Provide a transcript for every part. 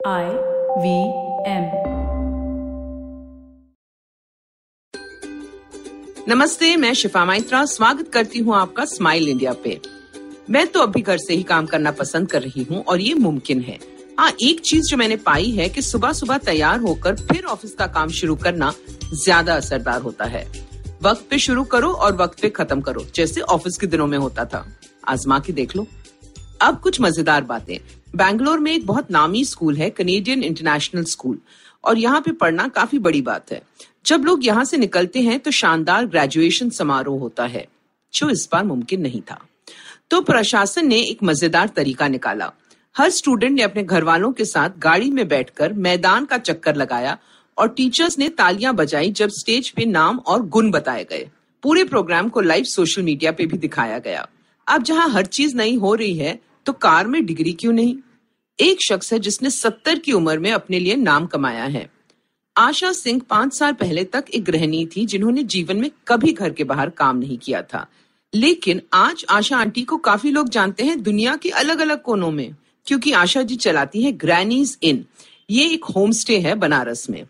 I V M नमस्ते, मैं शिफा माइत्रा, स्वागत करती हूँ आपका स्माइल इंडिया पे। मैं तो अभी घर से ही काम करना पसंद कर रही हूँ और ये मुमकिन है। हाँ एक चीज़ जो मैंने पाई है कि सुबह सुबह तैयार होकर फिर ऑफ़िस का काम शुरू करना ज़्यादा असरदार होता है। वक्त पे शुरू करो और वक्त पे खत्म करो, जैसे ऑफ़िस के दिनों में होता था। आजमा के देख लो। अब कुछ मज़ेदार बातें। बैंगलोर में एक बहुत नामी स्कूल है कनेडियन इंटरनेशनल स्कूल और यहाँ पे पढ़ना काफ़ी बड़ी बात है। जब लोग यहाँ से निकलते हैं तो शानदार ग्रेजुएशन समारोह होता है, जो इस बार मुमकिन नहीं था। तो प्रशासन ने एक मज़ेदार तरीका निकाला। हर स्टूडेंट ने अपने घर वालों के साथ गाड़ी में बैठकर मैदान का चक्कर लगाया और टीचर्स ने तालियाँ बजाई जब स्टेज पे नाम और गुण बताए गए। पूरे प्रोग्राम को लाइव सोशल मीडिया पे भी दिखाया गया। अब जहाँ हर चीज़ नई हो रही है तो कार में डिग्री क्यों नहीं? एक शख्स है जिसने सत्तर की उम्र में अपने लिए नाम कमाया है। आशा सिंह पाँच साल पहले तक एक गृहिणी थी जिन्होंने जीवन में कभी घर के बाहर काम नहीं किया था। लेकिन आज आशा आंटी को काफ़ी लोग जानते हैं दुनिया के अलग अलग कोनों में, क्योंकि आशा जी चलाती है ग्रैनीज इन ये एक होम स्टे है बनारस में।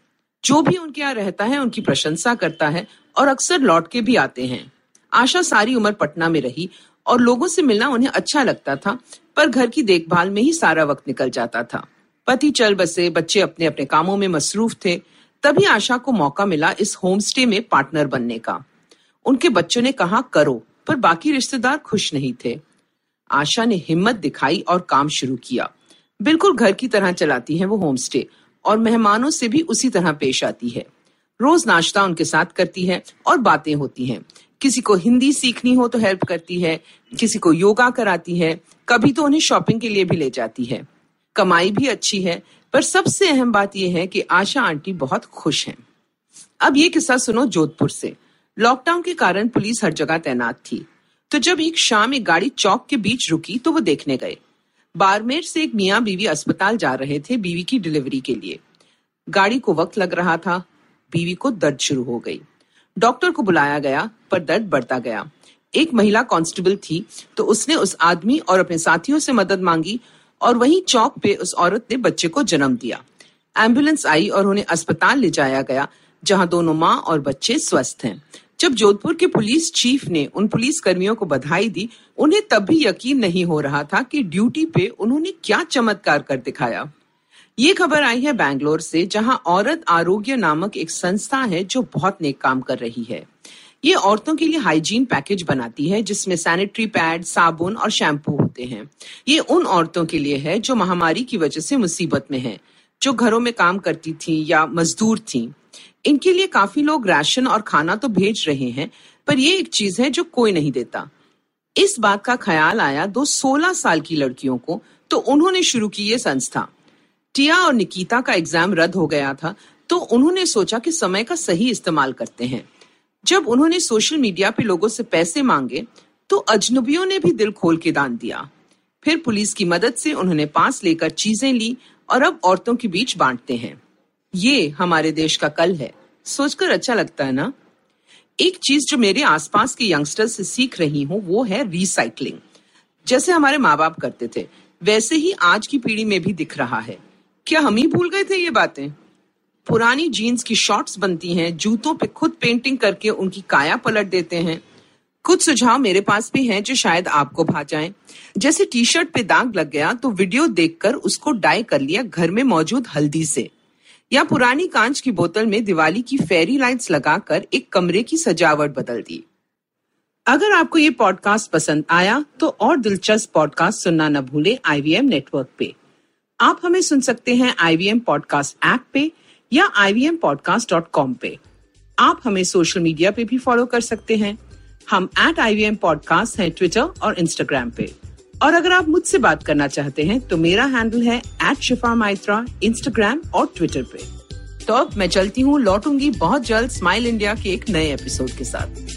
जो भी उनके यहाँ रहता है, उनकी प्रशंसा करता है और अक्सर लौट के भी आते हैं। आशा सारी उम्र पटना में रही और लोगों से मिलना उन्हें अच्छा लगता था, पर घर की देखभाल में ही सारा वक्त निकल जाता था। पति चल बसे, बच्चे अपने अपने कामों में मसरूफ थे, तभी आशा को मौका मिला इस होम स्टे में पार्टनर बनने का। उनके बच्चों ने कहा, करो, पर बाकी रिश्तेदार खुश नहीं थे। आशा ने हिम्मत दिखाई और काम शुरू किया। बिल्कुल घर की तरह चलाती है वो होम स्टे और मेहमानों से भी उसी तरह पेश आती है। रोज नाश्ता उनके साथ करती है और बातें होती हैं। किसी को हिंदी सीखनी हो तो हेल्प करती है, किसी को योगा कराती है, कभी तो उन्हें शॉपिंग के लिए भी ले जाती है। कमाई भी अच्छी है, पर सबसे अहम बात यह है कि आशा आंटी बहुत खुश हैं। अब ये किस्सा सुनो जोधपुर से। लॉकडाउन के कारण पुलिस हर जगह तैनात थी। तो जब एक शाम एक गाड़ी चौक के बीच रुकी तो वो देखने गए। बारमेर से एक मियाँ बीवी अस्पताल जा रहे थे बीवी की डिलीवरी के लिए। गाड़ी को वक्त लग रहा था। बीवी को दर्द शुरू हो गई। डॉक्टर को बुलाया गया, पर दर्द बढ़ता गया। एक महिला कांस्टेबल थी तो उसने उस आदमी और अपने साथियों से मदद मांगी और वहीं चौक पे उस औरत ने बच्चे को जन्म दिया। एंबुलेंस आई और उन्हें अस्पताल ले जाया गया, जहाँ दोनों माँ और बच्चे स्वस्थ हैं। जब जोधपुर के पुलिस चीफ ने उन पुलिस कर्मियों को बधाई दी, उन्हें तब भी यकीन नहीं हो रहा था कि ड्यूटी पे उन्होंने क्या चमत्कार कर दिखाया। ये खबर आई है बैंगलोर से, जहाँ औरत आरोग्य नामक एक संस्था है जो बहुत नेक काम कर रही है। ये औरतों के लिए हाइजीन पैकेज बनाती है, जिसमें सैनिटरी पैड, साबुन और शैम्पू होते हैं। ये उन औरतों के लिए है जो महामारी की वजह से मुसीबत में है, जो घरों में काम करती थी या मजदूर थी। इनके लिए काफ़ी लोग राशन और खाना तो भेज रहे हैं, पर ये एक चीज़ है जो कोई नहीं देता। इस बात का ख्याल आया दो 16 साल की लड़कियों को तो उन्होंने शुरू की ये संस्था। टिया और निकिता का एग्ज़ाम रद्द हो गया था तो उन्होंने सोचा कि समय का सही इस्तेमाल करते हैं। जब उन्होंने सोशल मीडिया पे लोगों से पैसे मांगे तो अजनबियों ने भी दिल खोल के दान दिया। फिर पुलिस की मदद से उन्होंने पास लेकर चीज़ें ली और अब औरतों के बीच बांटते हैं। ये हमारे देश का कल है। सोचकर अच्छा लगता है ना? एक चीज़ जो मेरे आसपास के यंगस्टर से सीख रही हूँ, वो है रिसाइकलिंग जैसे हमारे माँ बाप करते थे, वैसे ही आज की पीढ़ी में भी दिख रहा है। क्या हम ही भूल गए थे ये बातें? पुरानी जीन्स की शॉर्ट्स बनती हैं, जूतों पे खुद पेंटिंग करके उनकी काया पलट देते हैं। कुछ सुझाव मेरे पास भी हैं जो शायद आपको भा जाएँ। जैसे टी शर्ट पे दाग लग गया तो वीडियो देखकर उसको डाई कर लिया घर में मौजूद हल्दी से। या पुरानी कांच की बोतल में दिवाली की फेरी लाइट्स लगाकर एक कमरे की सजावट बदल दी। अगर आपको ये पॉडकास्ट पसंद आया तो और दिलचस्प पॉडकास्ट सुनना न भूले आईवीएम नेटवर्क पे। आप हमें सुन सकते हैं आईवीएम पॉडकास्ट ऐप पे या I V M podcast dot com पे। आप हमें सोशल मीडिया पे भी फॉलो कर सकते हैं। हम at I V M podcast हैं ट्विटर और इंस्टाग्राम पे। और अगर आप मुझसे बात करना चाहते हैं तो मेरा हैंडल है एट शिफा माइत्रा इंस्टाग्राम और ट्विटर पे। तो अब मैं चलती हूँ, लौटूँगी बहुत जल्द स्माइल इंडिया के एक नए एपिसोड के साथ।